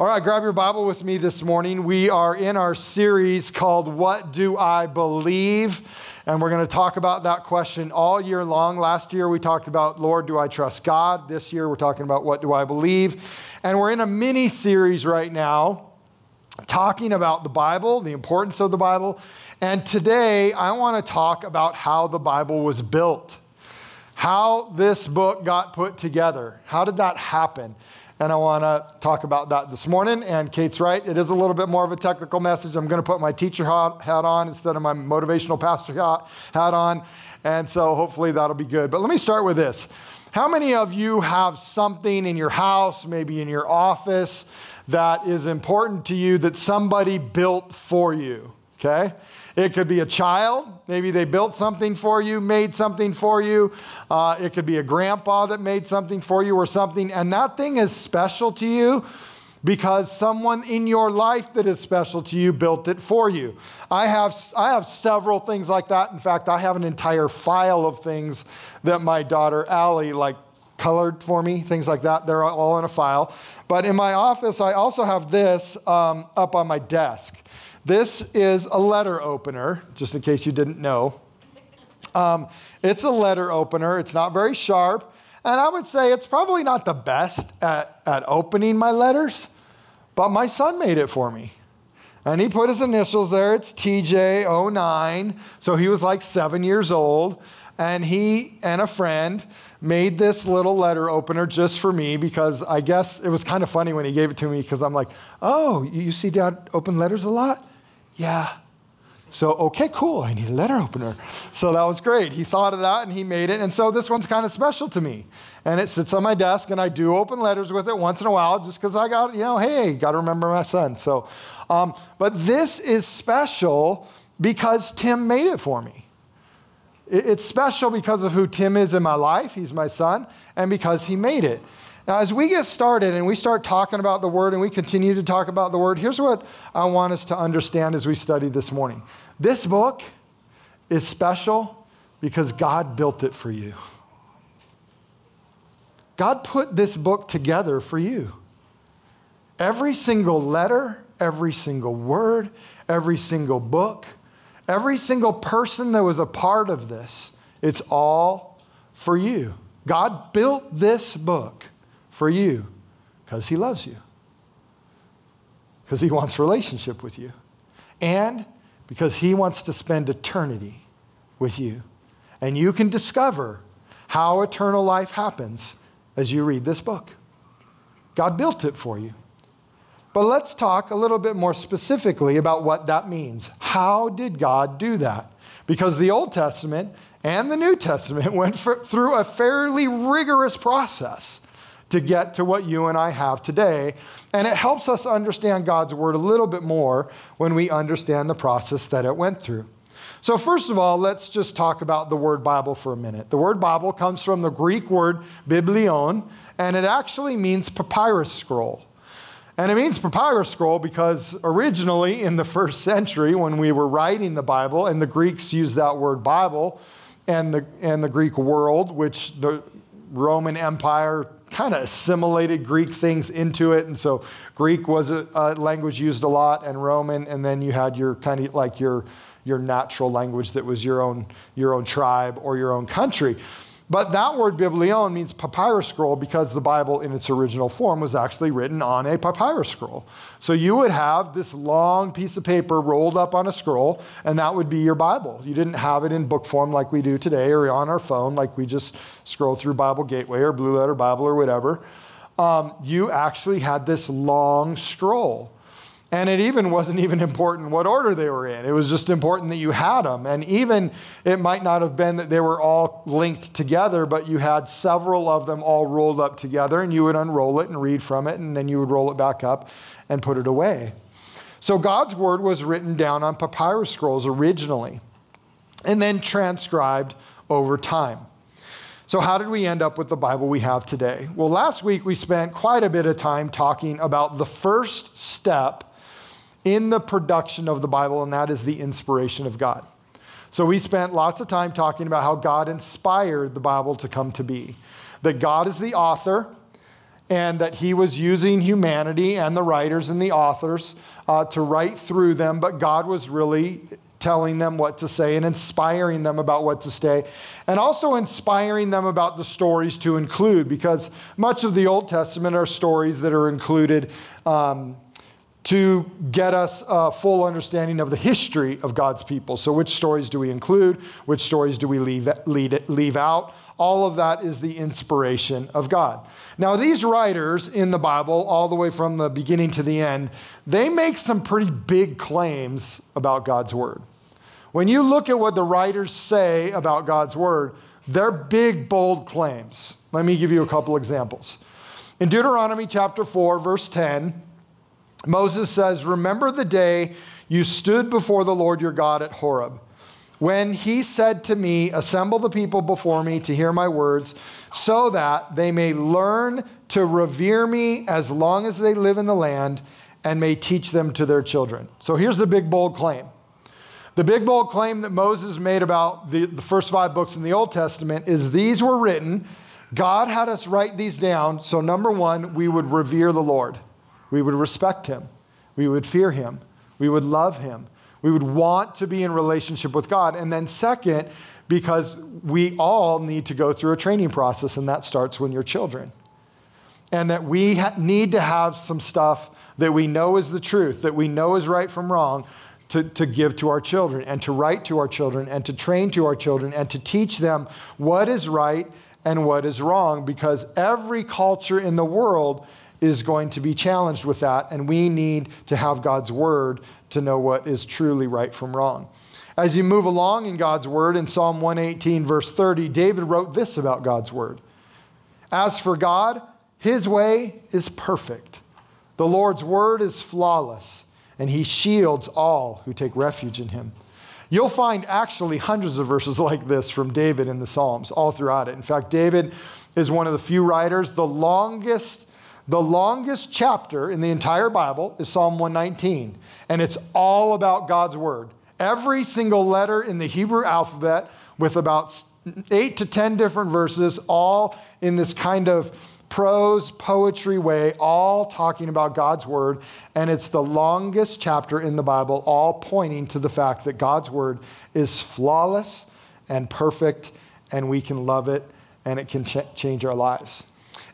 All right, grab your Bible with me this morning. We are in our series called What Do I Believe? And we're going to talk about that question all year long. Last year we talked about, Lord, do I trust God? This year we're talking about, What do I believe? And we're in a mini series right now talking about the Bible, the importance of the Bible. And today I want to talk about how the Bible was built, how this book got put together. How did that happen? And I want to talk about that this morning. And Kate's right, it is a little bit more of a technical message. I'm going to put my teacher hat on instead of my motivational pastor hat on. And so hopefully that'll be good. But let me start with this. How many of you have something in your house, maybe in your office, that is important to you that somebody built for you? Okay? It could be a child. Maybe they built something for you, made something for you. Uh, it could be a grandpa that made something for you or something. And that thing is special to you because someone in your life that is special to you built it for you. I have, I have several things like that. In fact, I have an entire file of things that my daughter Allie like colored for me, things like that. They're all in a file. But in my office, I also have this um, up on my desk. This is a letter opener, just in case you didn't know. Um, it's a letter opener, it's not very sharp, and I would say it's probably not the best at, at opening my letters, but my son made it for me. And he put his initials there. It's TJ09. So he was like seven years old. And he and a friend made this little letter opener just for me because I guess it was kind of funny when he gave it to me because I'm like, oh, you see dad open letters a lot? Yeah. So, okay, cool. I need a letter opener. So that was great. He thought of that and he made it. And so this one's kind of special to me. And it sits on my desk and I do open letters with it once in a while just because I got, you know, hey, got to remember my son. So, um, but this is special because Tim made it for me. It's special because of who Tim is in my life. He's my son, and because he made it. Now, as we get started and we start talking about the Word and we continue to talk about the Word, here's what I want us to understand as we study this morning. This book is special because God built it for you. God put this book together for you. Every single letter, every single word, every single book, every single person that was a part of this, it's all for you. God built this book for you because he loves you, because he wants relationship with you, and because he wants to spend eternity with you. And you can discover how eternal life happens as you read this book. God built it for you. But let's talk a little bit more specifically about what that means. How did God do that? Because the Old Testament and the New Testament went for, through a fairly rigorous process to get to what you and I have today. And it helps us understand God's word a little bit more when we understand the process that it went through. So, first of all, let's just talk about the word Bible for a minute. The word Bible comes from the Greek word biblion, and it actually means papyrus scroll. And it means papyrus scroll because originally in the first century, when we were writing the Bible, and the Greeks used that word Bible, and the, and the Greek world, which the Roman Empire kind of assimilated Greek things into it. And so Greek was a, a, language used a lot and Roman, and then you had your kind of like your, your natural language that was your own, your own tribe or your own country. But that word biblion means papyrus scroll because the Bible in its original form was actually written on a papyrus scroll. So you would have this long piece of paper rolled up on a scroll, and that would be your Bible. You didn't have it in book form like we do today or on our phone, like we just scroll through Bible Gateway or Blue Letter Bible or whatever. Um, you actually had this long scroll. And it even wasn't even important what order they were in. It was just important that you had them. And even it might not have been that they were all linked together, but you had several of them all rolled up together, and you would unroll it and read from it, and then you would roll it back up and put it away. So God's word was written down on papyrus scrolls originally and then transcribed over time. So, how did we end up with the Bible we have today? Well, last week we spent quite a bit of time talking about the first step in the production of the Bible, and that is the inspiration of God. So we spent lots of time talking about how God inspired the Bible to come to be. That God is the author, and that he was using humanity and the writers and the authors uh, to write through them, but God was really telling them what to say and inspiring them about what to say, and also inspiring them about the stories to include, because much of the Old Testament are stories that are included. Um, to get us a full understanding of the history of God's people. So, which stories do we include? Which stories do we leave, leave, out? All of that is the inspiration of God. Now, these writers in the Bible, all the way from the beginning to the end, they make some pretty big claims about God's word. When you look at what the writers say about God's word, they're big, bold claims. Let me give you a couple examples. In Deuteronomy chapter 4, verse 10, Moses says, Remember the day you stood before the Lord your God at Horeb, when he said to me, Assemble the people before me to hear my words, so that they may learn to revere me as long as they live in the land and may teach them to their children. So here's the big, bold claim. The big, bold claim that Moses made about the, the first five books in the Old Testament is these were written. God had us write these down. So, number one, we would revere the Lord. We would respect him. We would fear him. We would love him. We would want to be in relationship with God. And then, second, because we all need to go through a training process, and that starts when you're children. And that we ha- need to have some stuff that we know is the truth, that we know is right from wrong, to, to give to our children, and to write to our children, and to train to our children, and to teach them what is right and what is wrong, because every culture in the world is going to be challenged with that, and we need to have God's word to know what is truly right from wrong. As you move along in God's word, in Psalm 118, verse 30, David wrote this about God's word As for God, his way is perfect, the Lord's word is flawless, and he shields all who take refuge in him. You'll find actually hundreds of verses like this from David in the Psalms all throughout it. In fact, David is one of the few writers, the longest the longest chapter in the entire Bible is Psalm 119, and it's all about God's Word. Every single letter in the Hebrew alphabet, with about eight to 10 different verses, all in this kind of prose, poetry way, all talking about God's Word. And it's the longest chapter in the Bible, all pointing to the fact that God's Word is flawless and perfect, and we can love it, and it can ch- change our lives.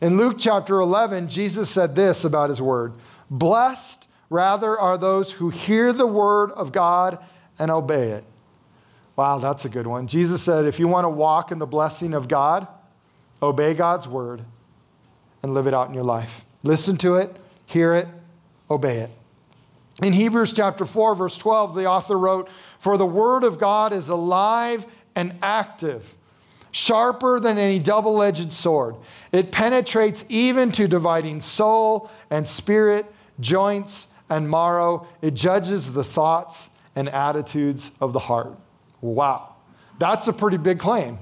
In Luke chapter 11, Jesus said this about his word Blessed, rather, are those who hear the word of God and obey it. Wow, that's a good one. Jesus said, if you want to walk in the blessing of God, obey God's word and live it out in your life. Listen to it, hear it, obey it. In Hebrews chapter 4, verse 12, the author wrote, For the word of God is alive and active sharper than any double edged sword. It penetrates even to dividing soul and spirit, joints and marrow. It judges the thoughts and attitudes of the heart. Wow, that's a pretty big claim.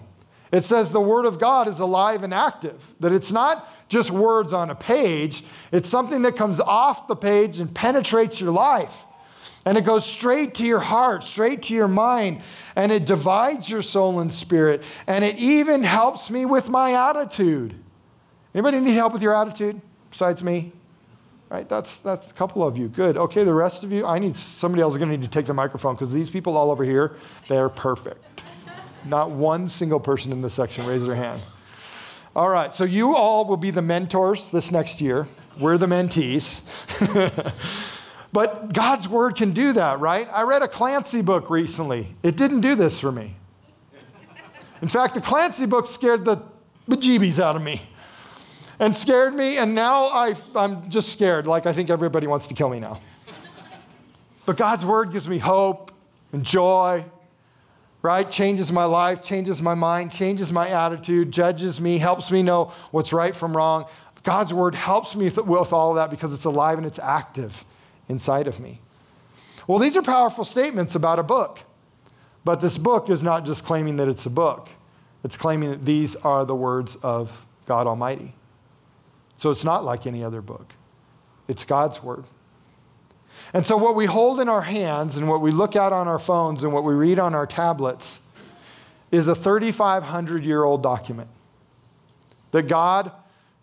It says the Word of God is alive and active, that it's not just words on a page, it's something that comes off the page and penetrates your life. And it goes straight to your heart, straight to your mind, and it divides your soul and spirit. And it even helps me with my attitude. Anybody need help with your attitude besides me? Right? That's that's a couple of you. Good. Okay, the rest of you, I need somebody else is going to need to take the microphone because these people all over here, they are perfect. Not one single person in this section raised their hand. All right, so you all will be the mentors this next year. We're the mentees. But God's word can do that, right? I read a Clancy book recently. It didn't do this for me. In fact, the Clancy book scared the bejeebies out of me and scared me, and now I, am just scared, like I think everybody wants to kill me now. But God's word gives me hope and joy, right? Changes my life, changes my mind, changes my attitude, judges me, helps me know what's right from wrong. God's word helps me with all of that because it's alive and it's active inside of me. Well, these are powerful statements about a book. But this book is not just claiming that it's a book, it's claiming that these are the words of God Almighty. So it's not like any other book, it's God's word. And so, what we hold in our hands and what we look at on our phones and what we read on our tablets is a 3,500 year old document that God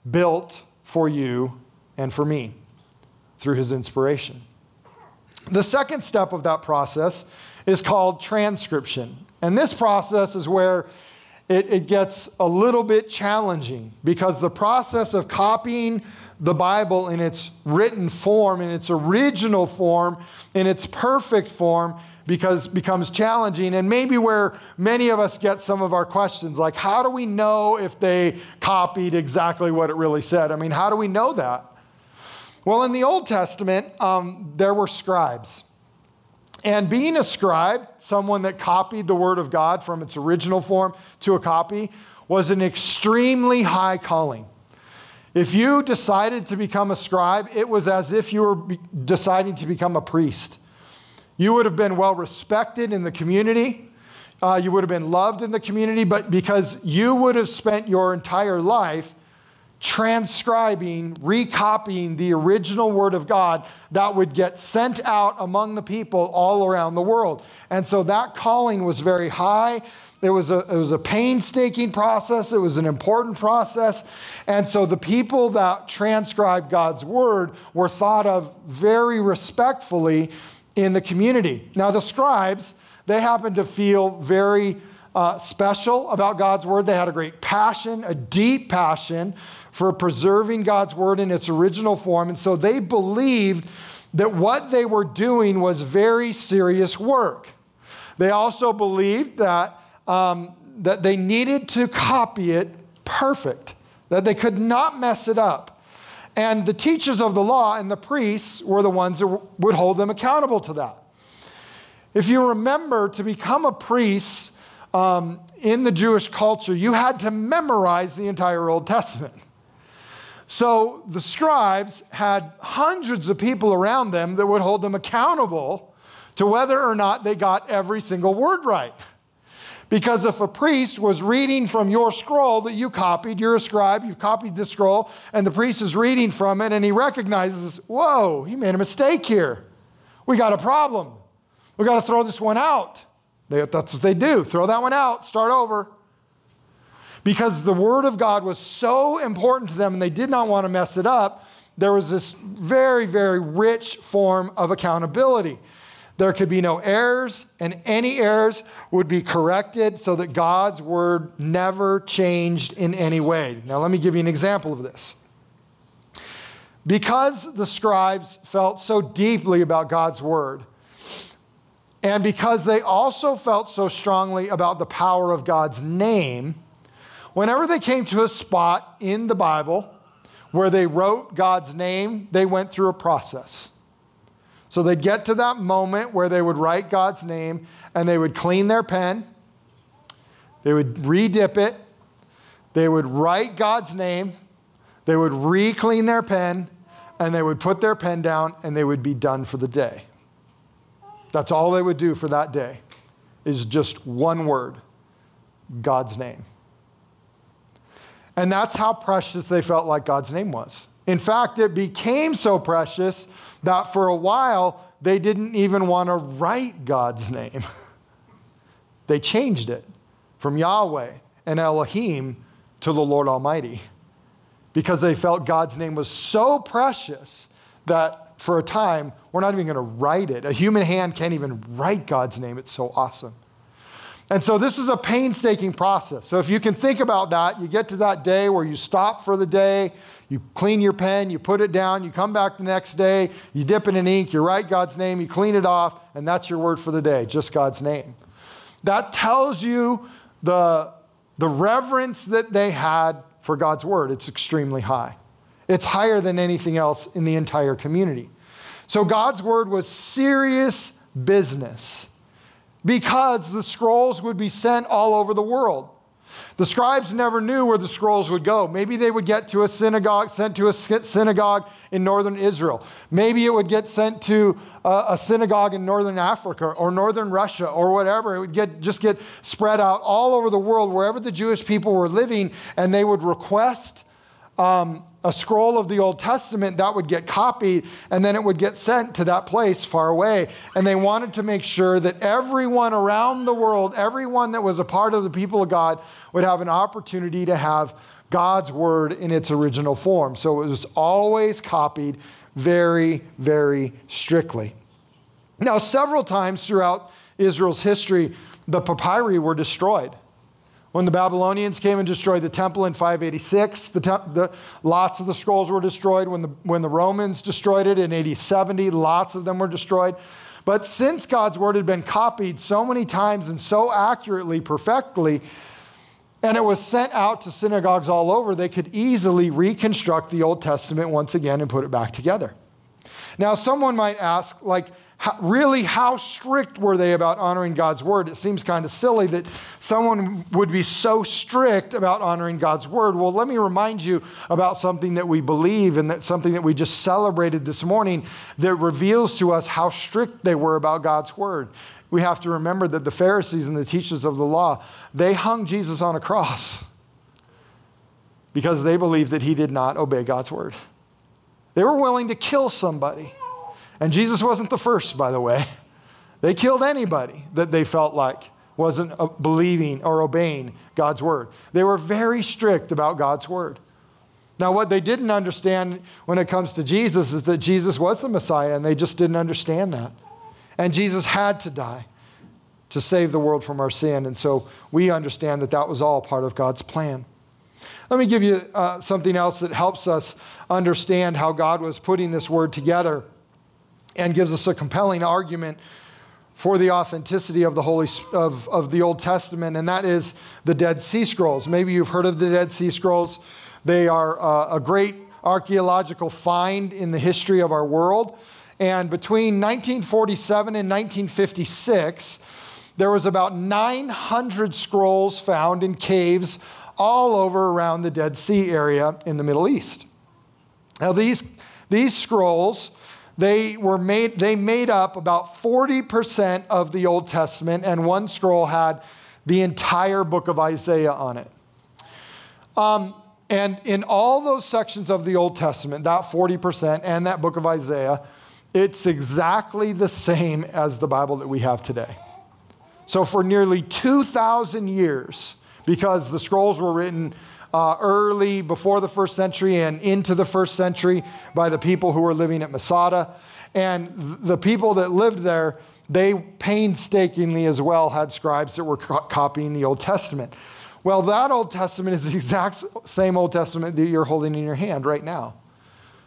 built for you and for me through his inspiration. The second step of that process is called transcription. And this process is where it, it, gets a little bit challenging because the process of copying the Bible in its written form, in its original form, in its perfect form, because becomes challenging and maybe where many of us get some of our questions like how do we know if they copied exactly what it really said i mean how do we know that well in the old testament um, there were scribes. And being a scribe someone that copied the word of god from its original form to a copy was an extremely high calling. If you decided to become a scribe it was as if you were deciding to become a priest. You would have been well respected in the community. Uh, you would have been loved in the community, but because you would have spent your entire life transcribing, recopying the original Word of God that would get sent out among the people all around the world. And so that calling was very high. It was, a, it was a painstaking process, it was an important process. And so the people that transcribed God's Word were thought of very respectfully in the community. Now, the scribes, they happened to feel very uh, special about God's word. They had a great passion, a deep passion for preserving God's word in its original form. And so they believed that what they were doing was very serious work. They also believed that, um, that they needed to copy it perfect, that they could not mess it up. And the teachers of the law and the priests were the ones that would hold them accountable to that. If you remember, to become a priest um, in the Jewish culture, you had to memorize the entire Old Testament. So the scribes had hundreds of people around them that would hold them accountable to whether or not they got every single word right. Because if a priest was reading from your scroll that you copied, you're a scribe, you've copied this scroll, and the priest is reading from it and he recognizes, whoa, he made a mistake here. We got a problem. We got to throw this one out. They, that's what they do throw that one out, start over. Because the word of God was so important to them and they did not want to mess it up, there was this very, very rich form of accountability. There could be no errors, and any errors would be corrected so that God's word never changed in any way. Now, let me give you an example of this. Because the scribes felt so deeply about God's word, and because they also felt so strongly about the power of God's name, whenever they came to a spot in the Bible where they wrote God's name, they went through a process. So they'd get to that moment where they would write God's name and they would clean their pen, they would redip it, they would write God's name, they would re clean their pen, and they would put their pen down and they would be done for the day. That's all they would do for that day, is just one word God's name. And that's how precious they felt like God's name was. In fact, it became so precious that for a while they didn't even want to write God's name. they changed it from Yahweh and Elohim to the Lord Almighty because they felt God's name was so precious that for a time we're not even going to write it. A human hand can't even write God's name, it's so awesome. And so this is a painstaking process. So if you can think about that, you get to that day where you stop for the day, you clean your pen, you put it down, you come back the next day, you dip it in ink, you write God's name, you clean it off, and that's your word for the day, just God's name. That tells you the, the reverence that they had for God's word. It's extremely high. It's higher than anything else in the entire community. So God's word was serious business because the scrolls would be sent all over the world. The scribes never knew where the scrolls would go. Maybe they would get to a synagogue, sent to a synagogue in northern Israel. Maybe it would get sent to a, a synagogue in northern Africa or northern Russia or whatever. It would get, just get spread out all over the world, wherever the Jewish people were living, and they would request um, a scroll of the Old Testament that would get copied and then it would get sent to that place far away. And they wanted to make sure that everyone around the world, everyone that was a part of the people of God, would have an opportunity to have God's word in its original form. So it was always copied very, very strictly. Now, several times throughout Israel's history, the papyri were destroyed. When the Babylonians came and destroyed the temple in 586, the, te- the, lots of the scrolls were destroyed. When the, when the Romans destroyed it in 8070, lots of them were destroyed. But since God's word had been copied so many times and so accurately, perfectly, and it was sent out to synagogues all over, they could easily reconstruct the Old Testament once again and put it back together. Now, someone might ask, like, how, really, how strict were they about honoring God's word? It seems kind of silly that someone would be so strict about honoring God's word. Well, let me remind you about something that we believe and that something that we just celebrated this morning that reveals to us how strict they were about God's word. We have to remember that the Pharisees and the teachers of the law, they hung Jesus on a cross because they believed that he did not obey God's word. They were willing to kill somebody and Jesus wasn't the first, by the way. They killed anybody that they felt like wasn't uh, believing or obeying God's word. They were very strict about God's word. Now, what they didn't understand when it comes to Jesus is that Jesus was the Messiah, and they just didn't understand that. And Jesus had to die to save the world from our sin. And so we understand that that was all part of God's plan. Let me give you uh, something else that helps us understand how God was putting this word together and gives us a compelling argument for the authenticity of the Holy of, of the Old Testament, and that is the Dead Sea Scrolls. Maybe you've heard of the Dead Sea Scrolls. They are uh, a great archaeological find in the history of our world. And between 1947 and 1956, there was about 900 scrolls found in caves all over around the Dead Sea area in the Middle East. Now, these, these scrolls they were made they made up about 40% of the Old Testament and one scroll had the entire book of Isaiah on it. Um, and in all those sections of the Old Testament, that 40% and that book of Isaiah, it's exactly the same as the Bible that we have today. So for nearly 2,000 years, because the scrolls were written uh, early before the first century and into the first century by the people who were living at Masada. And the people that lived there, they painstakingly as well had scribes that were co- copying the Old Testament. Well, that Old Testament is the exact same Old Testament that you're holding in your hand right now.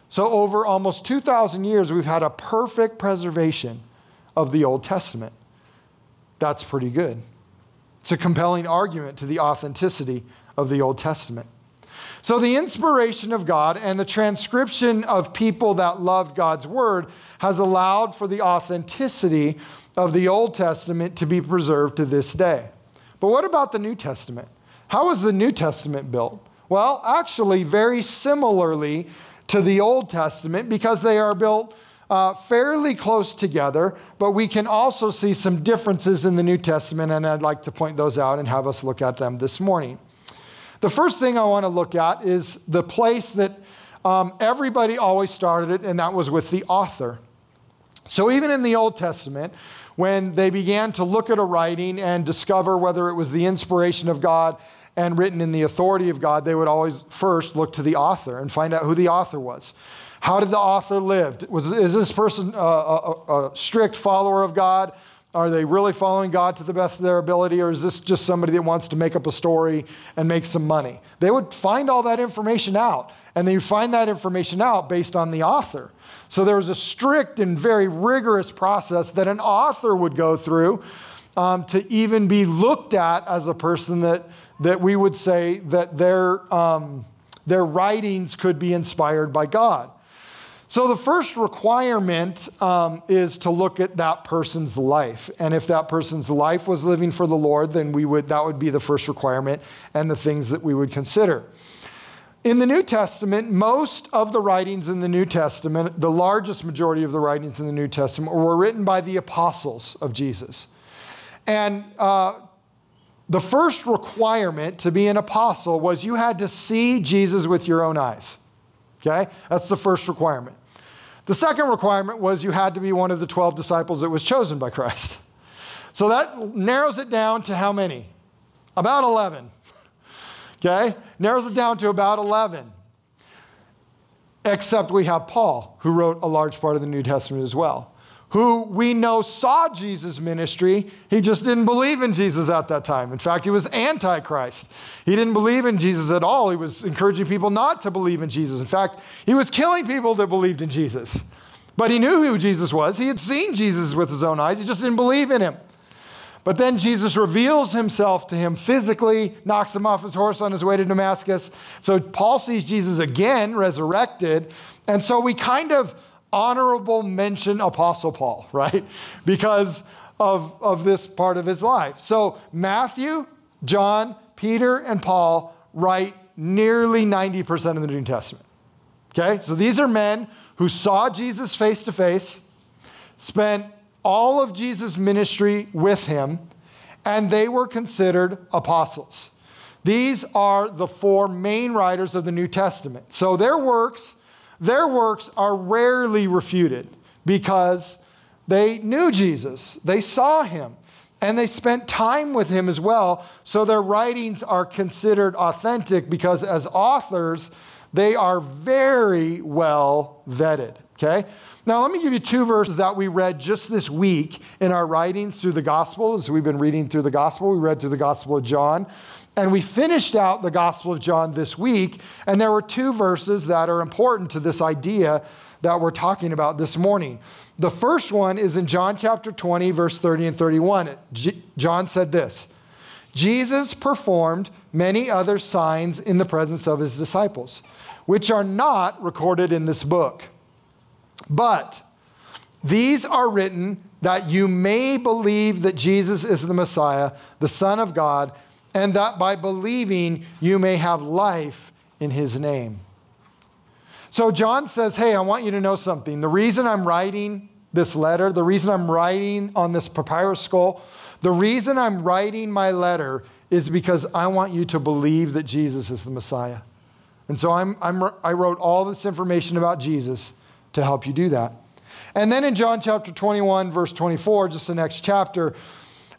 So, over almost 2,000 years, we've had a perfect preservation of the Old Testament. That's pretty good. It's a compelling argument to the authenticity of the Old Testament. So, the inspiration of God and the transcription of people that loved God's word has allowed for the authenticity of the Old Testament to be preserved to this day. But what about the New Testament? How was the New Testament built? Well, actually, very similarly to the Old Testament because they are built uh, fairly close together, but we can also see some differences in the New Testament, and I'd like to point those out and have us look at them this morning. The first thing I want to look at is the place that um, everybody always started it, and that was with the author. So even in the Old Testament, when they began to look at a writing and discover whether it was the inspiration of God and written in the authority of God, they would always first look to the author and find out who the author was. How did the author live? Was, is this person a, a, a strict follower of God? Are they really following God to the best of their ability, or is this just somebody that wants to make up a story and make some money? They would find all that information out, and they find that information out based on the author. So there was a strict and very rigorous process that an author would go through um, to even be looked at as a person that, that we would say that their, um, their writings could be inspired by God. So, the first requirement um, is to look at that person's life. And if that person's life was living for the Lord, then we would, that would be the first requirement and the things that we would consider. In the New Testament, most of the writings in the New Testament, the largest majority of the writings in the New Testament, were written by the apostles of Jesus. And uh, the first requirement to be an apostle was you had to see Jesus with your own eyes. Okay? That's the first requirement. The second requirement was you had to be one of the 12 disciples that was chosen by Christ. So that narrows it down to how many? About 11. Okay? Narrows it down to about 11. Except we have Paul, who wrote a large part of the New Testament as well who we know saw Jesus' ministry. He just didn't believe in Jesus at that time. In fact, he was antichrist. He didn't believe in Jesus at all. He was encouraging people not to believe in Jesus. In fact, he was killing people that believed in Jesus. But he knew who Jesus was. He had seen Jesus with his own eyes. He just didn't believe in him. But then Jesus reveals himself to him physically, knocks him off his horse on his way to Damascus. So Paul sees Jesus again, resurrected. And so we kind of honorable mention Apostle Paul, right? Because of, of this part of his life. So Matthew, John, Peter, and Paul write nearly 90% of the New Testament. Okay? So these are men who saw Jesus face to face, spent all of Jesus' ministry with him, and they were considered apostles. These are the four main writers of the New Testament. So their works their works are rarely refuted because they knew Jesus, they saw him, and they spent time with him as well. So their writings are considered authentic because as authors, they are very well vetted. Okay? Now, let me give you two verses that we read just this week in our writings through the Gospels. We've been reading through the Gospel, we read through the Gospel of John. And we finished out the Gospel of John this week, and there were two verses that are important to this idea that we're talking about this morning. The first one is in John chapter 20, verse 30 and 31. John said this Jesus performed many other signs in the presence of his disciples, which are not recorded in this book. But these are written that you may believe that Jesus is the Messiah, the Son of God and that by believing you may have life in his name. So John says, Hey, I want you to know something. The reason I'm writing this letter, the reason I'm writing on this papyrus scroll, the reason I'm writing my letter is because I want you to believe that Jesus is the Messiah. And so I'm, I'm, i wrote all this information about Jesus to help you do that. And then in John chapter 21, verse 24, just the next chapter,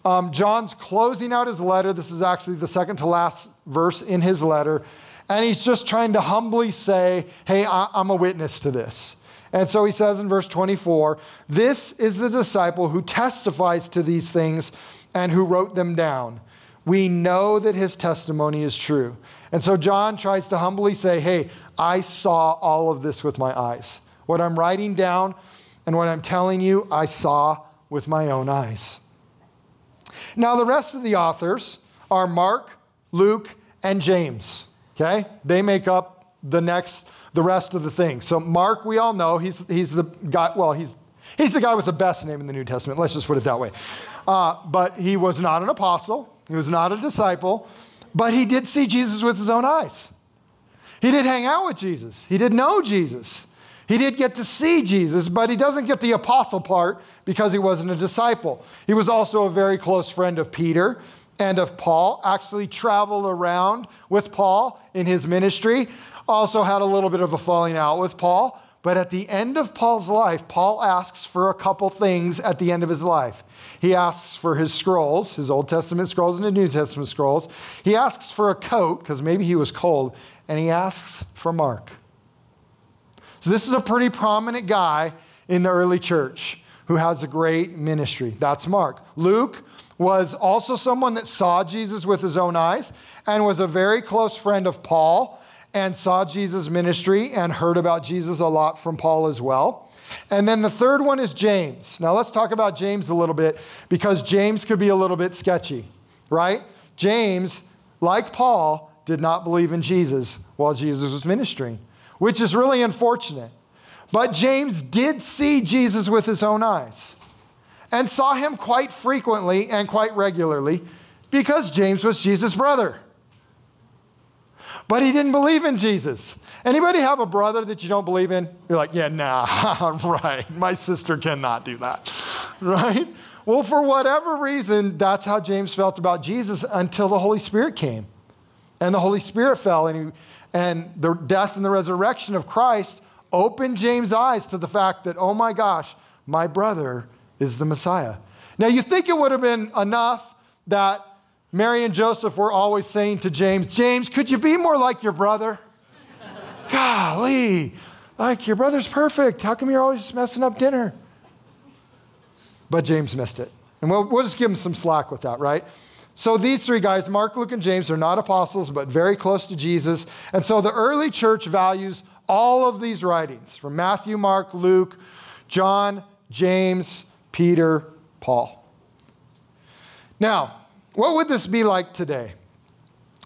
um, John's closing out his letter. This is actually the second to last verse in his letter. And he's just trying to humbly say, Hey, I- I'm a witness to this. And so he says in verse 24, This is the disciple who testifies to these things and who wrote them down. We know that his testimony is true. And so John tries to humbly say, Hey, I saw all of this with my eyes. What I'm writing down and what I'm telling you, I saw with my own eyes. Now, the rest of the authors are Mark, Luke, and James. Okay? They make up the next, the rest of the thing. So, Mark, we all know, he's, he's the guy, well, he's, he's the guy with the best name in the New Testament. Let's just put it that way. Uh, but he was not an apostle, he was not a disciple, but he did see Jesus with his own eyes. He did hang out with Jesus, he did know Jesus. He did get to see Jesus, but he doesn't get the apostle part because he wasn't a disciple. He was also a very close friend of Peter and of Paul, actually traveled around with Paul in his ministry, also had a little bit of a falling out with Paul. But at the end of Paul's life, Paul asks for a couple things at the end of his life. He asks for his scrolls, his Old Testament scrolls and the New Testament scrolls. He asks for a coat, because maybe he was cold, and he asks for Mark. So, this is a pretty prominent guy in the early church who has a great ministry. That's Mark. Luke was also someone that saw Jesus with his own eyes and was a very close friend of Paul and saw Jesus' ministry and heard about Jesus a lot from Paul as well. And then the third one is James. Now let's talk about James a little bit because James could be a little bit sketchy, right? James, like Paul, did not believe in Jesus while Jesus was ministering which is really unfortunate. But James did see Jesus with his own eyes and saw him quite frequently and quite regularly because James was Jesus' brother. But he didn't believe in Jesus. Anybody have a brother that you don't believe in? You're like, yeah, nah, right. My sister cannot do that, right? Well, for whatever reason, that's how James felt about Jesus until the Holy Spirit came. And the Holy Spirit fell and he and the death and the resurrection of Christ opened James' eyes to the fact that, oh my gosh, my brother is the Messiah. Now, you think it would have been enough that Mary and Joseph were always saying to James, James, could you be more like your brother? Golly, like your brother's perfect. How come you're always messing up dinner? But James missed it. And we'll, we'll just give him some slack with that, right? So these three guys, Mark, Luke, and James, are not apostles, but very close to Jesus. And so the early church values all of these writings from Matthew, Mark, Luke, John, James, Peter, Paul. Now, what would this be like today?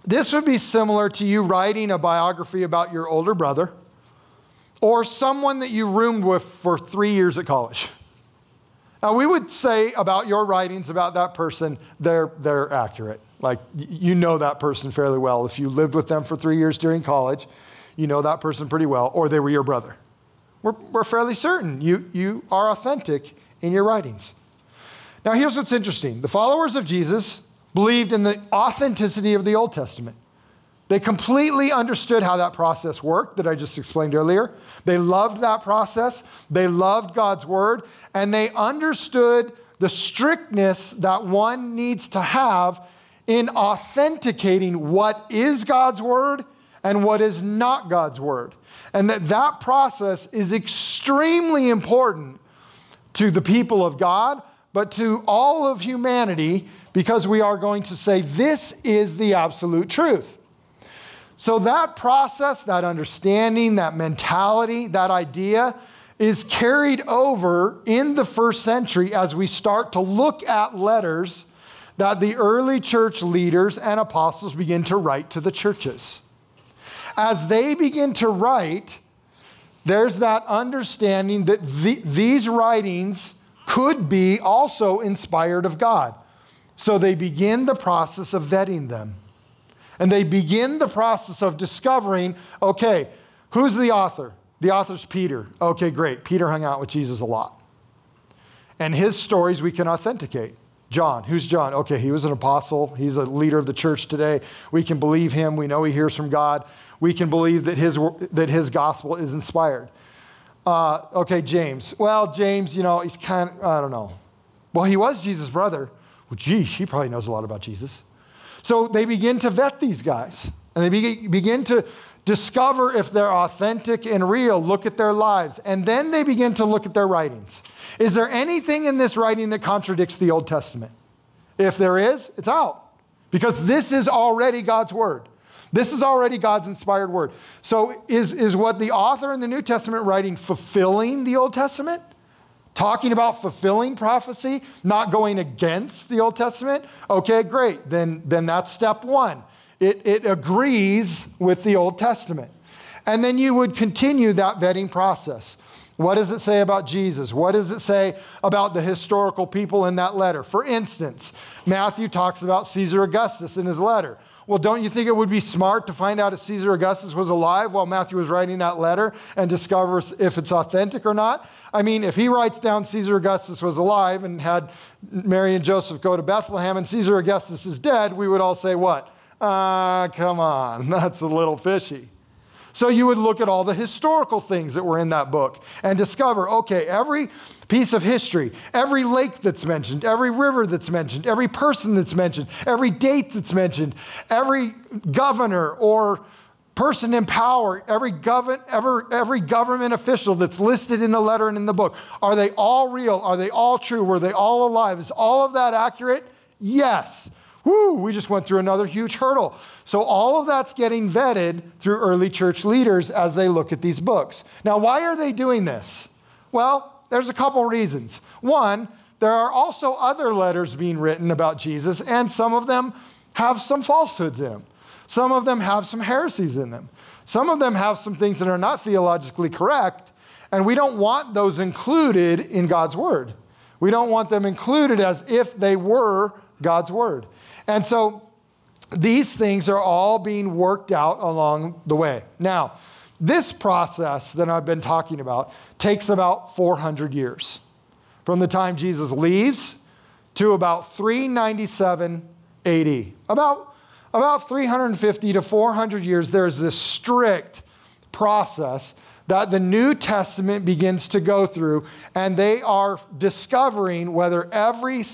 This would be similar to you writing a biography about your older brother or someone that you roomed with for three years at college. Now, we would say about your writings about that person, they're, they're accurate. Like, you know that person fairly well. If you lived with them for three years during college, you know that person pretty well, or they were your brother. We're, we're fairly certain you, you are authentic in your writings. Now, here's what's interesting the followers of Jesus believed in the authenticity of the Old Testament. They completely understood how that process worked that I just explained earlier. They loved that process. They loved God's word, and they understood the strictness that one needs to have in authenticating what is God's word and what is not God's word. And that that process is extremely important to the people of God, but to all of humanity because we are going to say this is the absolute truth. So, that process, that understanding, that mentality, that idea is carried over in the first century as we start to look at letters that the early church leaders and apostles begin to write to the churches. As they begin to write, there's that understanding that the, these writings could be also inspired of God. So they begin the process of vetting them. And they begin the process of discovering okay, who's the author? The author's Peter. Okay, great. Peter hung out with Jesus a lot. And his stories we can authenticate. John, who's John? Okay, he was an apostle. He's a leader of the church today. We can believe him. We know he hears from God. We can believe that his, that his gospel is inspired. Uh, okay, James. Well, James, you know, he's kind of, I don't know. Well, he was Jesus' brother. Well, gee, he probably knows a lot about Jesus. So they begin to vet these guys and they begin to discover if they're authentic and real, look at their lives, and then they begin to look at their writings. Is there anything in this writing that contradicts the Old Testament? If there is, it's out because this is already God's word. This is already God's inspired word. So, is, is what the author in the New Testament writing fulfilling the Old Testament? Talking about fulfilling prophecy, not going against the Old Testament, okay, great. Then, then that's step one. It, it agrees with the Old Testament. And then you would continue that vetting process. What does it say about Jesus? What does it say about the historical people in that letter? For instance, Matthew talks about Caesar Augustus in his letter. Well, don't you think it would be smart to find out if Caesar Augustus was alive while Matthew was writing that letter and discover if it's authentic or not? I mean, if he writes down Caesar Augustus was alive and had Mary and Joseph go to Bethlehem and Caesar Augustus is dead, we would all say, what? Ah, uh, come on, that's a little fishy. So you would look at all the historical things that were in that book and discover okay, every piece of history, every lake that's mentioned, every river that's mentioned, every person that's mentioned, every date that's mentioned, every governor or person in power, every, govern, ever, every government official that's listed in the letter and in the book, are they all real? Are they all true? Were they all alive? Is all of that accurate? Yes. Woo, we just went through another huge hurdle. So, all of that's getting vetted through early church leaders as they look at these books. Now, why are they doing this? Well, there's a couple reasons. One, there are also other letters being written about Jesus, and some of them have some falsehoods in them. Some of them have some heresies in them. Some of them have some things that are not theologically correct, and we don't want those included in God's word. We don't want them included as if they were God's word. And so these things are all being worked out along the way. Now, this process that I've been talking about takes about 400 years. From the time Jesus leaves to about 397 AD. About, about 350 to 400 years, there's this strict process that the New Testament begins to go through, and they are discovering whether every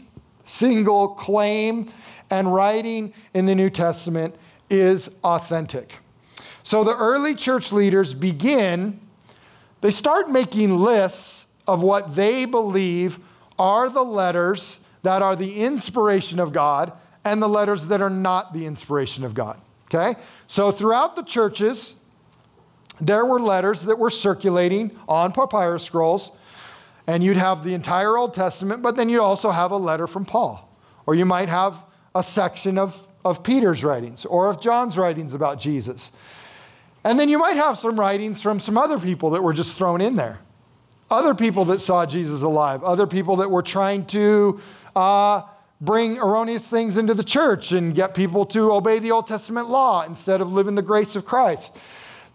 single claim and writing in the New Testament is authentic. So the early church leaders begin, they start making lists of what they believe are the letters that are the inspiration of God and the letters that are not the inspiration of God. Okay? So throughout the churches, there were letters that were circulating on papyrus scrolls, and you'd have the entire Old Testament, but then you'd also have a letter from Paul. Or you might have a section of, of Peter's writings or of John's writings about Jesus. And then you might have some writings from some other people that were just thrown in there. Other people that saw Jesus alive, other people that were trying to uh, bring erroneous things into the church and get people to obey the Old Testament law instead of living the grace of Christ.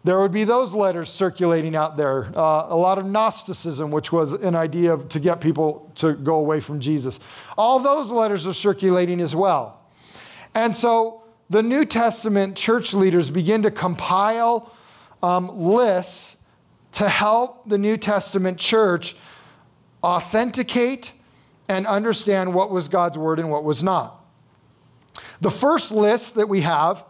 There would be those letters circulating out there. Uh, a lot of Gnosticism, which was an idea to get people to go away from Jesus. All those letters are circulating as well. And so the New Testament church leaders begin to compile um, lists to help the New Testament church authenticate and understand what was God's word and what was not. The first list that we have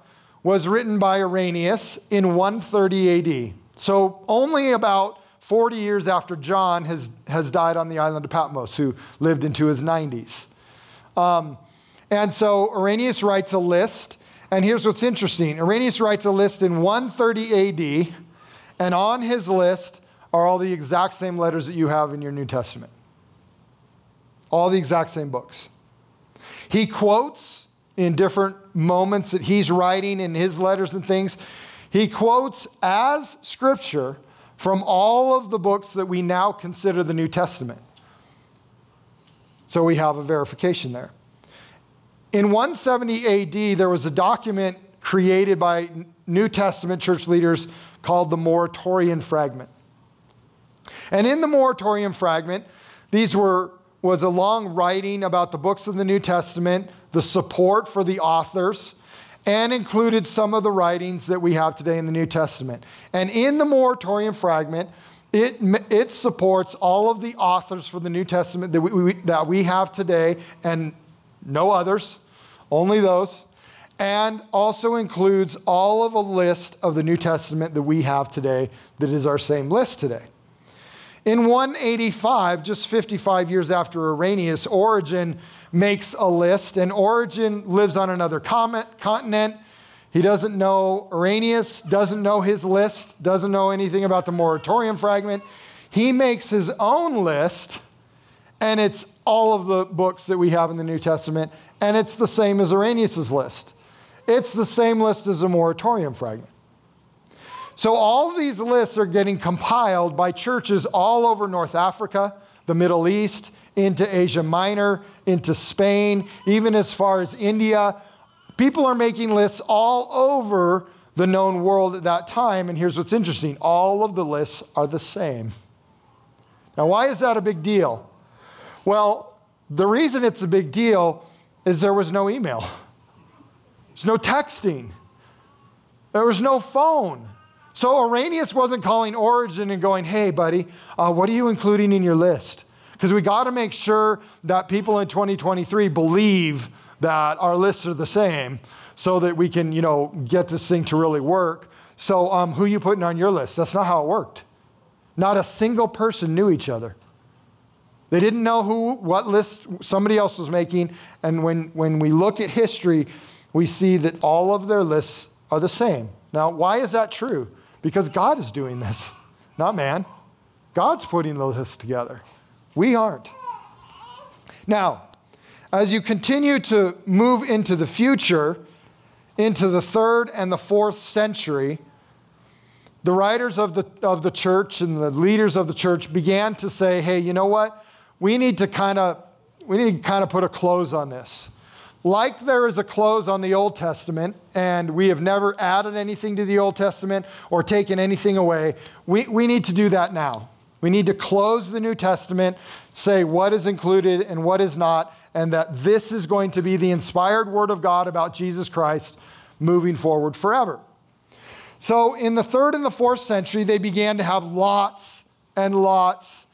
was written by Irenaeus in 130 AD. So only about 40 years after John has, has died on the island of Patmos, who lived into his 90s. Um, and so Irenaeus writes a list, and here's what's interesting Irenaeus writes a list in 130 AD, and on his list are all the exact same letters that you have in your New Testament. All the exact same books. He quotes in different moments that he's writing in his letters and things, he quotes as scripture from all of the books that we now consider the New Testament. So we have a verification there. In 170 AD, there was a document created by New Testament church leaders called the Muratorian Fragment. And in the Muratorian Fragment, these were was a long writing about the books of the New Testament the support for the authors, and included some of the writings that we have today in the New Testament. And in the Muratorian fragment, it, it supports all of the authors for the New Testament that we, we, that we have today and no others, only those, and also includes all of a list of the New Testament that we have today that is our same list today. In 185, just 55 years after Irenaeus, Origen makes a list, and Origen lives on another continent. He doesn't know, Irenaeus doesn't know his list, doesn't know anything about the Muratorian fragment. He makes his own list, and it's all of the books that we have in the New Testament, and it's the same as Irenaeus' list. It's the same list as the Muratorian fragment. So all these lists are getting compiled by churches all over North Africa, the Middle East, into Asia Minor, into Spain, even as far as India. People are making lists all over the known world at that time. And here's what's interesting all of the lists are the same. Now, why is that a big deal? Well, the reason it's a big deal is there was no email, there's no texting, there was no phone. So Irenaeus wasn't calling Origen and going, hey, buddy, uh, what are you including in your list? Because we got to make sure that people in 2023 believe that our lists are the same so that we can, you know, get this thing to really work. So um, who you putting on your list? That's not how it worked. Not a single person knew each other. They didn't know who, what list somebody else was making. And when, when we look at history, we see that all of their lists are the same. Now, why is that true? Because God is doing this, not man. God's putting the list together. We aren't. Now, as you continue to move into the future, into the third and the fourth century, the writers of the, of the church and the leaders of the church began to say, hey, you know what? We need to kind of we need to kind of put a close on this. Like there is a close on the Old Testament, and we have never added anything to the Old Testament or taken anything away, we, we need to do that now. We need to close the New Testament, say what is included and what is not, and that this is going to be the inspired word of God about Jesus Christ moving forward forever. So, in the third and the fourth century, they began to have lots and lots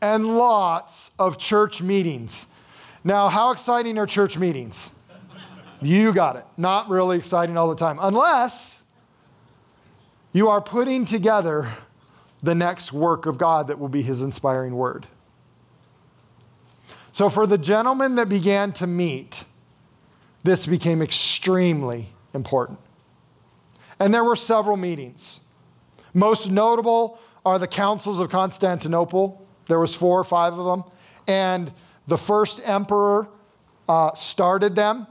and lots of church meetings. Now, how exciting are church meetings? You got it. Not really exciting all the time, unless you are putting together the next work of God that will be his inspiring word. So, for the gentlemen that began to meet, this became extremely important. And there were several meetings. Most notable are the councils of Constantinople. There was four or five of them. And the first emperor uh, started them.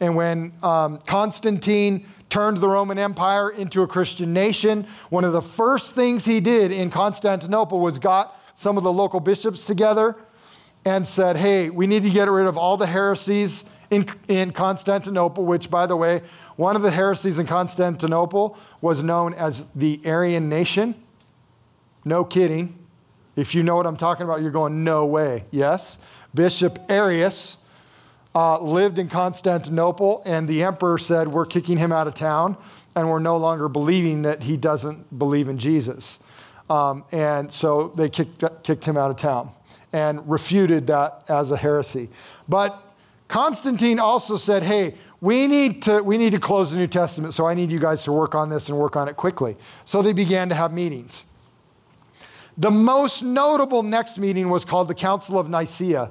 And when um, Constantine turned the Roman Empire into a Christian nation, one of the first things he did in Constantinople was got some of the local bishops together and said, hey, we need to get rid of all the heresies in, in Constantinople, which, by the way, one of the heresies in Constantinople was known as the Arian nation. No kidding. If you know what I'm talking about, you're going, no way. Yes. Bishop Arius uh, lived in Constantinople, and the emperor said, We're kicking him out of town, and we're no longer believing that he doesn't believe in Jesus. Um, and so they kicked, kicked him out of town and refuted that as a heresy. But Constantine also said, Hey, we need to we need to close the New Testament, so I need you guys to work on this and work on it quickly. So they began to have meetings. The most notable next meeting was called the Council of Nicaea.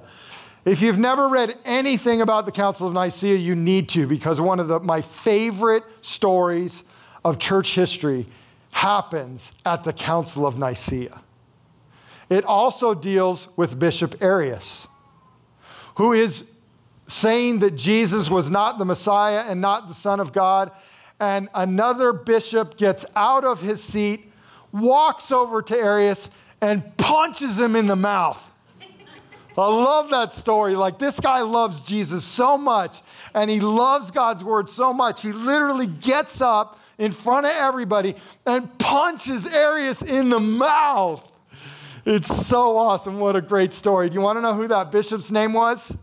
If you've never read anything about the Council of Nicaea, you need to, because one of the, my favorite stories of church history happens at the Council of Nicaea. It also deals with Bishop Arius, who is saying that Jesus was not the Messiah and not the Son of God. And another bishop gets out of his seat, walks over to Arius, and punches him in the mouth. I love that story. Like, this guy loves Jesus so much, and he loves God's word so much. He literally gets up in front of everybody and punches Arius in the mouth. It's so awesome. What a great story. Do you want to know who that bishop's name was?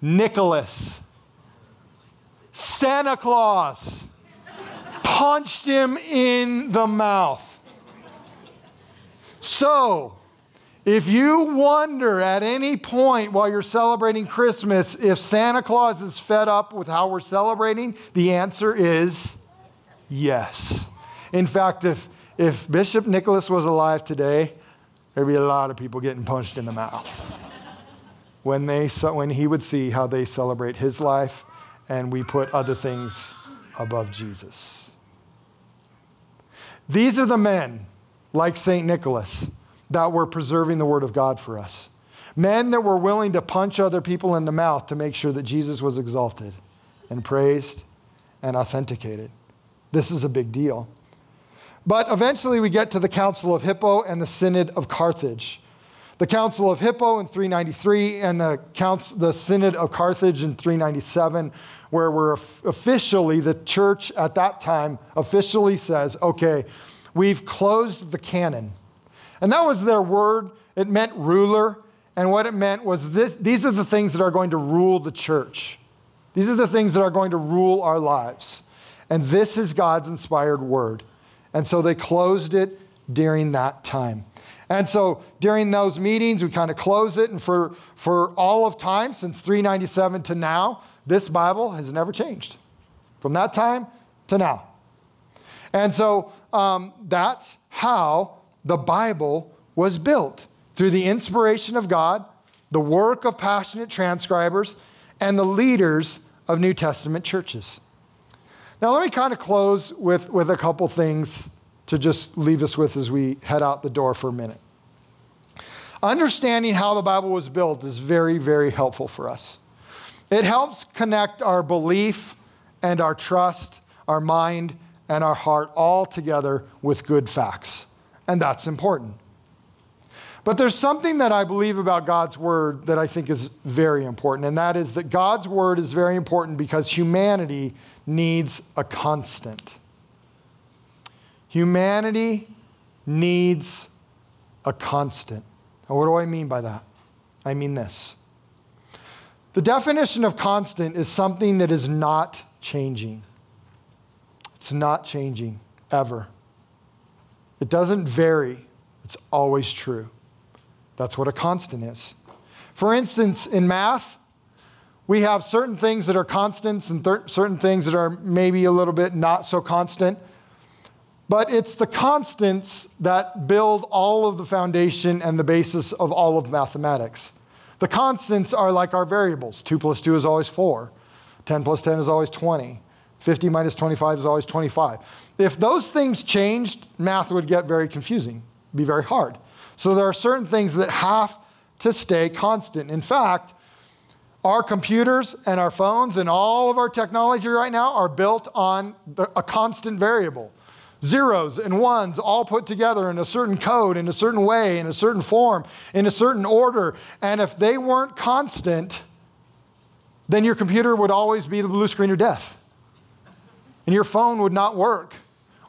Nicholas. Santa Claus punched him in the mouth. So, if you wonder at any point while you're celebrating Christmas if Santa Claus is fed up with how we're celebrating, the answer is yes. In fact, if, if Bishop Nicholas was alive today, there'd be a lot of people getting punched in the mouth when, they, when he would see how they celebrate his life and we put other things above Jesus. These are the men, like St. Nicholas, that were preserving the Word of God for us. Men that were willing to punch other people in the mouth to make sure that Jesus was exalted and praised and authenticated. This is a big deal. But eventually we get to the Council of Hippo and the Synod of Carthage. The Council of Hippo in 393 and the, Council, the Synod of Carthage in 397, where we're officially, the church at that time officially says, okay, we've closed the canon. And that was their word. It meant ruler. And what it meant was this, these are the things that are going to rule the church. These are the things that are going to rule our lives. And this is God's inspired word. And so they closed it during that time. And so during those meetings, we kind of close it. And for, for all of time, since 397 to now, this Bible has never changed from that time to now. And so um, that's how the Bible was built through the inspiration of God, the work of passionate transcribers, and the leaders of New Testament churches. Now, let me kind of close with, with a couple things to just leave us with as we head out the door for a minute. Understanding how the Bible was built is very, very helpful for us. It helps connect our belief and our trust, our mind and our heart all together with good facts. And that's important. But there's something that I believe about God's word that I think is very important, and that is that God's word is very important because humanity needs a constant. Humanity needs a constant. Now, what do I mean by that? I mean this. The definition of constant is something that is not changing. It's not changing ever. It doesn't vary, it's always true. That's what a constant is. For instance, in math, we have certain things that are constants and certain things that are maybe a little bit not so constant. But it's the constants that build all of the foundation and the basis of all of mathematics. The constants are like our variables 2 plus 2 is always 4, 10 plus 10 is always 20, 50 minus 25 is always 25. If those things changed, math would get very confusing, be very hard. So there are certain things that have to stay constant. In fact, our computers and our phones and all of our technology right now are built on a constant variable zeros and ones all put together in a certain code, in a certain way, in a certain form, in a certain order. And if they weren't constant, then your computer would always be the blue screen of death. And your phone would not work.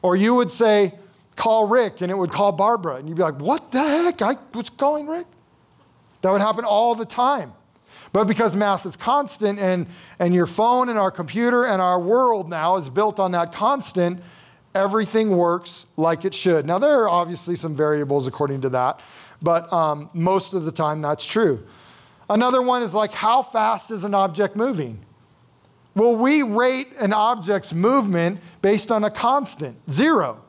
Or you would say, call Rick, and it would call Barbara. And you'd be like, what the heck? I was calling Rick? That would happen all the time. But because math is constant and, and your phone and our computer and our world now is built on that constant, everything works like it should. Now, there are obviously some variables according to that, but um, most of the time that's true. Another one is like, how fast is an object moving? Well, we rate an object's movement based on a constant, zero,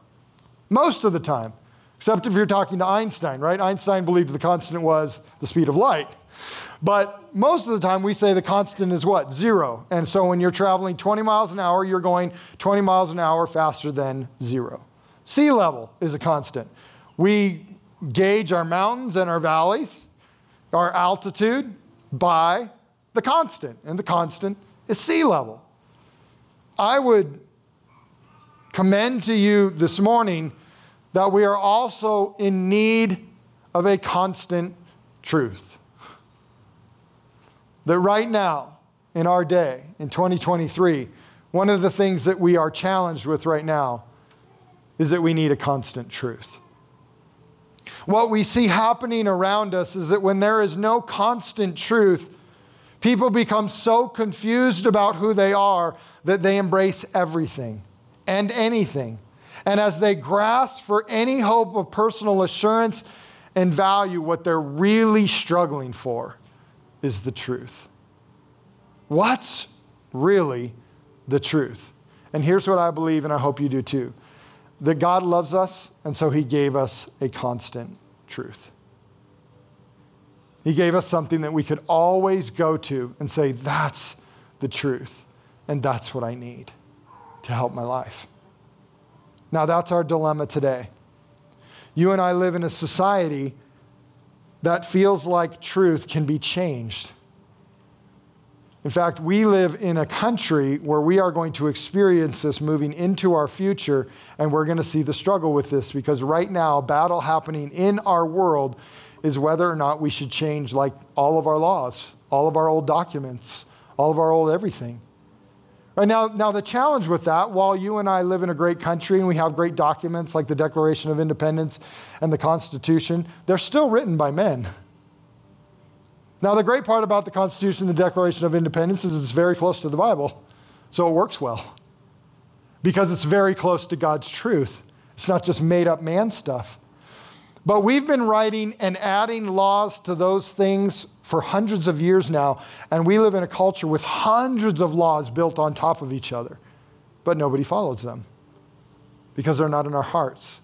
most of the time, except if you're talking to Einstein, right? Einstein believed the constant was the speed of light. But most of the time, we say the constant is what? Zero. And so when you're traveling 20 miles an hour, you're going 20 miles an hour faster than zero. Sea level is a constant. We gauge our mountains and our valleys, our altitude, by the constant, and the constant is sea level. I would commend to you this morning that we are also in need of a constant truth that right now, in our day, in 2023, one of the things that we are challenged with right now is that we need a constant truth. What we see happening around us is that when there is no constant truth, people become so confused about who they are that they embrace everything and anything. And as they grasp for any hope of personal assurance and value, what they're really struggling for is the truth. What's really the truth? And here's what I believe, and I hope you do too that God loves us, and so He gave us a constant truth. He gave us something that we could always go to and say, That's the truth, and that's what I need to help my life. Now, that's our dilemma today. You and I live in a society that feels like truth can be changed. In fact, we live in a country where we are going to experience this moving into our future, and we're going to see the struggle with this because right now, battle happening in our world is whether or not we should change like all of our laws, all of our old documents, all of our old everything. Right now, now the challenge with that, while you and I live in a great country and we have great documents like the Declaration of Independence and the Constitution, they're still written by men. Now, the great part about the Constitution and the Declaration of Independence is it's very close to the Bible, so it works well because it's very close to God's truth. It's not just made up man stuff. But we've been writing and adding laws to those things for hundreds of years now, and we live in a culture with hundreds of laws built on top of each other, but nobody follows them because they're not in our hearts,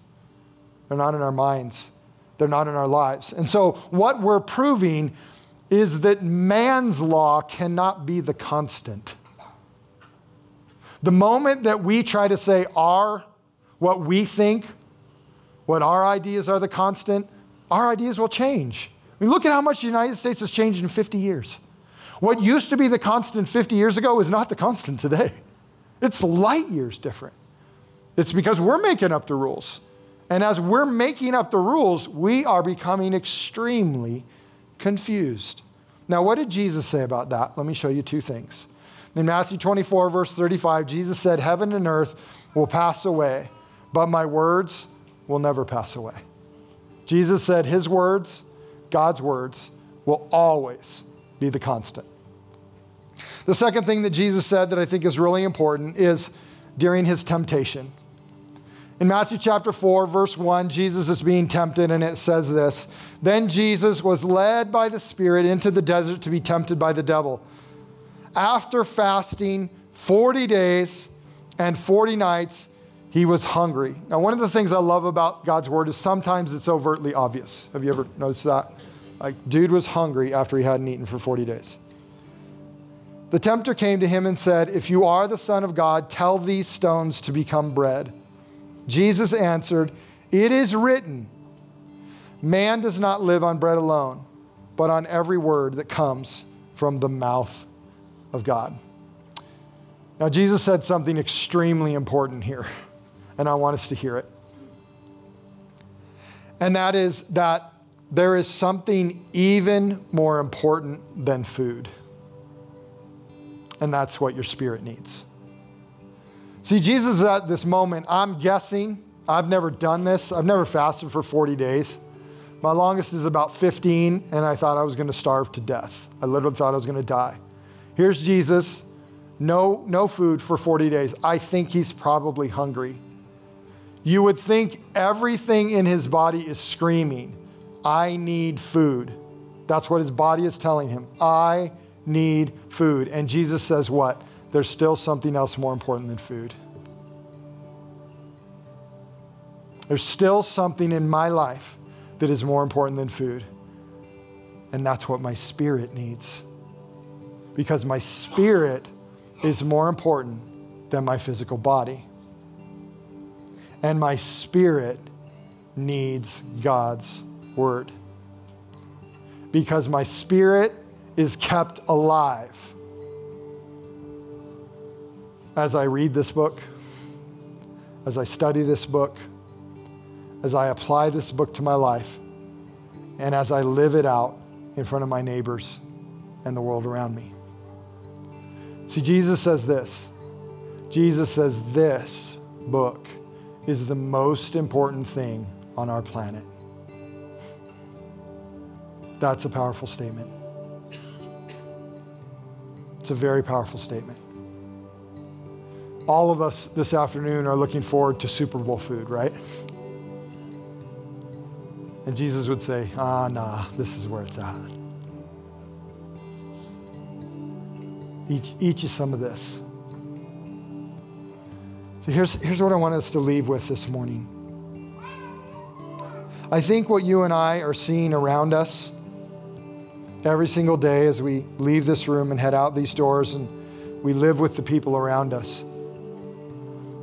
they're not in our minds, they're not in our lives. And so, what we're proving is that man's law cannot be the constant. The moment that we try to say our, what we think, what our ideas are the constant, our ideas will change. I mean, look at how much the United States has changed in 50 years. What used to be the constant 50 years ago is not the constant today. It's light years different. It's because we're making up the rules. And as we're making up the rules, we are becoming extremely confused. Now, what did Jesus say about that? Let me show you two things. In Matthew 24, verse 35, Jesus said, Heaven and earth will pass away, but my words will never pass away. Jesus said his words, God's words, will always be the constant. The second thing that Jesus said that I think is really important is during his temptation. In Matthew chapter 4, verse 1, Jesus is being tempted, and it says this Then Jesus was led by the Spirit into the desert to be tempted by the devil. After fasting 40 days and 40 nights, he was hungry. Now, one of the things I love about God's word is sometimes it's overtly obvious. Have you ever noticed that? Like, dude was hungry after he hadn't eaten for 40 days. The tempter came to him and said, If you are the Son of God, tell these stones to become bread. Jesus answered, It is written, Man does not live on bread alone, but on every word that comes from the mouth of God. Now, Jesus said something extremely important here and I want us to hear it. And that is that there is something even more important than food, and that's what your spirit needs. See, Jesus is at this moment, I'm guessing, I've never done this, I've never fasted for 40 days. My longest is about 15, and I thought I was to starve to death. I literally thought I was to die. Here's Jesus, no, no food for 40 days. I think he's probably hungry. You would think everything in his body is screaming, I need food. That's what his body is telling him. I need food. And Jesus says, What? There's still something else more important than food. There's still something in my life that is more important than food. And that's what my spirit needs. Because my spirit is more important than my physical body and my spirit needs God's word. Because my spirit is kept alive as I read this book, as I study this book, as I apply this book to my life, and as I live it out in front of my neighbors and the world around me. See, Jesus says this. Jesus says this book is the most important thing on our planet. That's a powerful statement. It's a very powerful statement. All of us this afternoon are looking forward to Super Bowl food, right? And Jesus would say, ah, nah, this is where it's at. Eat, eat you some of this. So here's, here's what I want us to leave with this morning. I think what you and I are seeing around us every single day as we leave this room and head out these doors and we live with the people around us.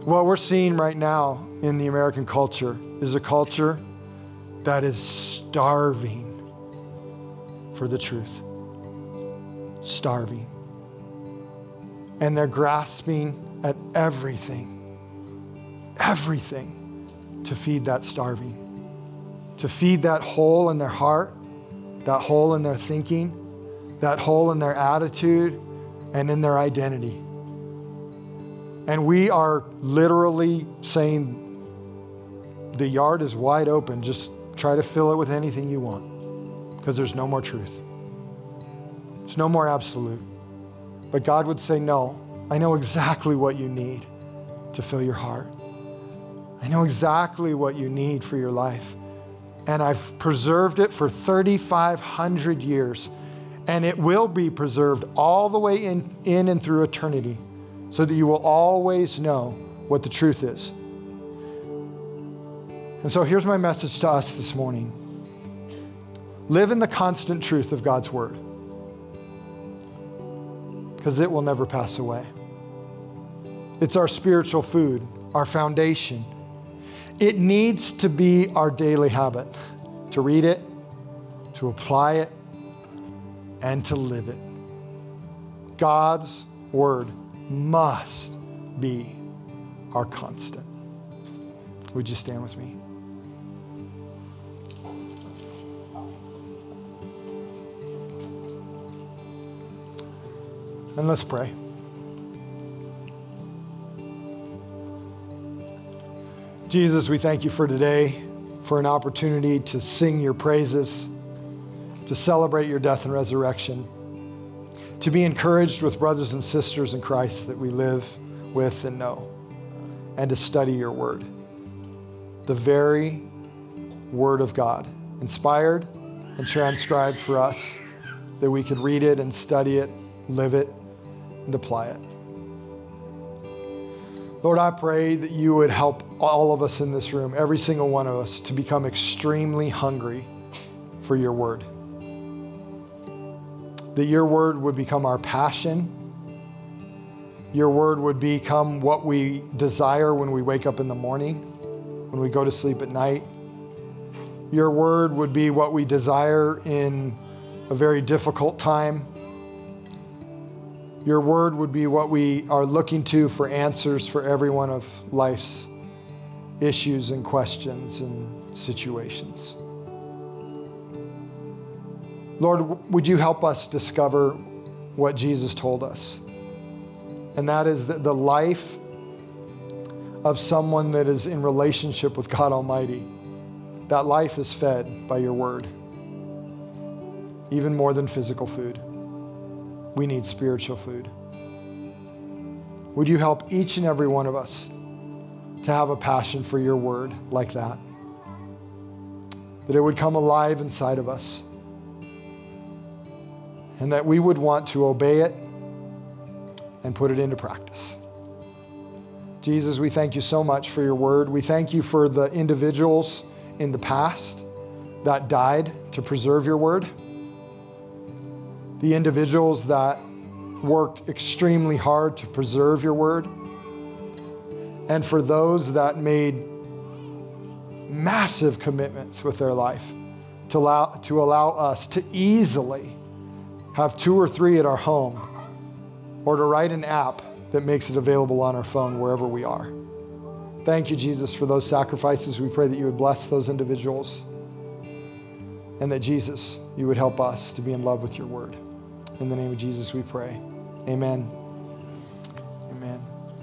What we're seeing right now in the American culture is a culture that is starving for the truth. Starving. And they're grasping at everything everything to feed that starving, to feed that hole in their heart, that hole in their thinking, that hole in their attitude, and in their identity. And we are literally saying, the yard is wide open. Just try to fill it with anything you want because there's no more truth. There's no more absolute. But God would say, No, I know exactly what you need to fill your heart. I know exactly what you need for your life. And I've preserved it for 3,500 years. And it will be preserved all the way in, in and through eternity so that you will always know what the truth is. And so here's my message to us this morning live in the constant truth of God's word because it will never pass away. It's our spiritual food, our foundation. It needs to be our daily habit to read it, to apply it, and to live it. God's word must be our constant. Would you stand with me? And let's pray. Jesus, we thank you for today, for an opportunity to sing your praises, to celebrate your death and resurrection, to be encouraged with brothers and sisters in Christ that we live with and know, and to study your word. the very Word of God, inspired and transcribed for us, that we could read it and study it, live it, and apply it. Lord, I pray that you would help all of us in this room, every single one of us, to become extremely hungry for your word. That your word would become our passion. Your word would become what we desire when we wake up in the morning, when we go to sleep at night. Your word would be what we desire in a very difficult time your word would be what we are looking to for answers for every one of life's issues and questions and situations. Lord, would you help us discover what Jesus told us? And that is that the life of someone that is in relationship with God Almighty, that life is fed by your word, even more than physical food. We need spiritual food. Would you help each and every one of us to have a passion for your word like that? That it would come alive inside of us. And that we would want to obey it and put it into practice. Jesus, we thank you so much for your word. We thank you for the individuals in the past that died to preserve your word the individuals that worked extremely hard to preserve your word, and for those that made massive commitments with their life to allow, to allow us to easily have two or three at our home or to write an app that makes it available on our phone wherever we are. Thank you, Jesus, for those sacrifices. We pray that you would bless those individuals and that, Jesus, you would help us to be in love with your word. In the name of Jesus, we pray. Amen. Amen.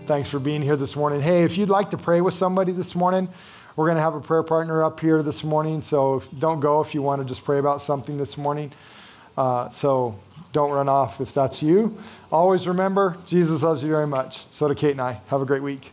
Thanks for being here this morning. Hey, if you'd like to pray with somebody this morning, we're going to have a prayer partner up here this morning. So don't go if you want to just pray about something this morning. Uh, so don't run off if that's you. Always remember, Jesus loves you very much. So do Kate and I. Have a great week.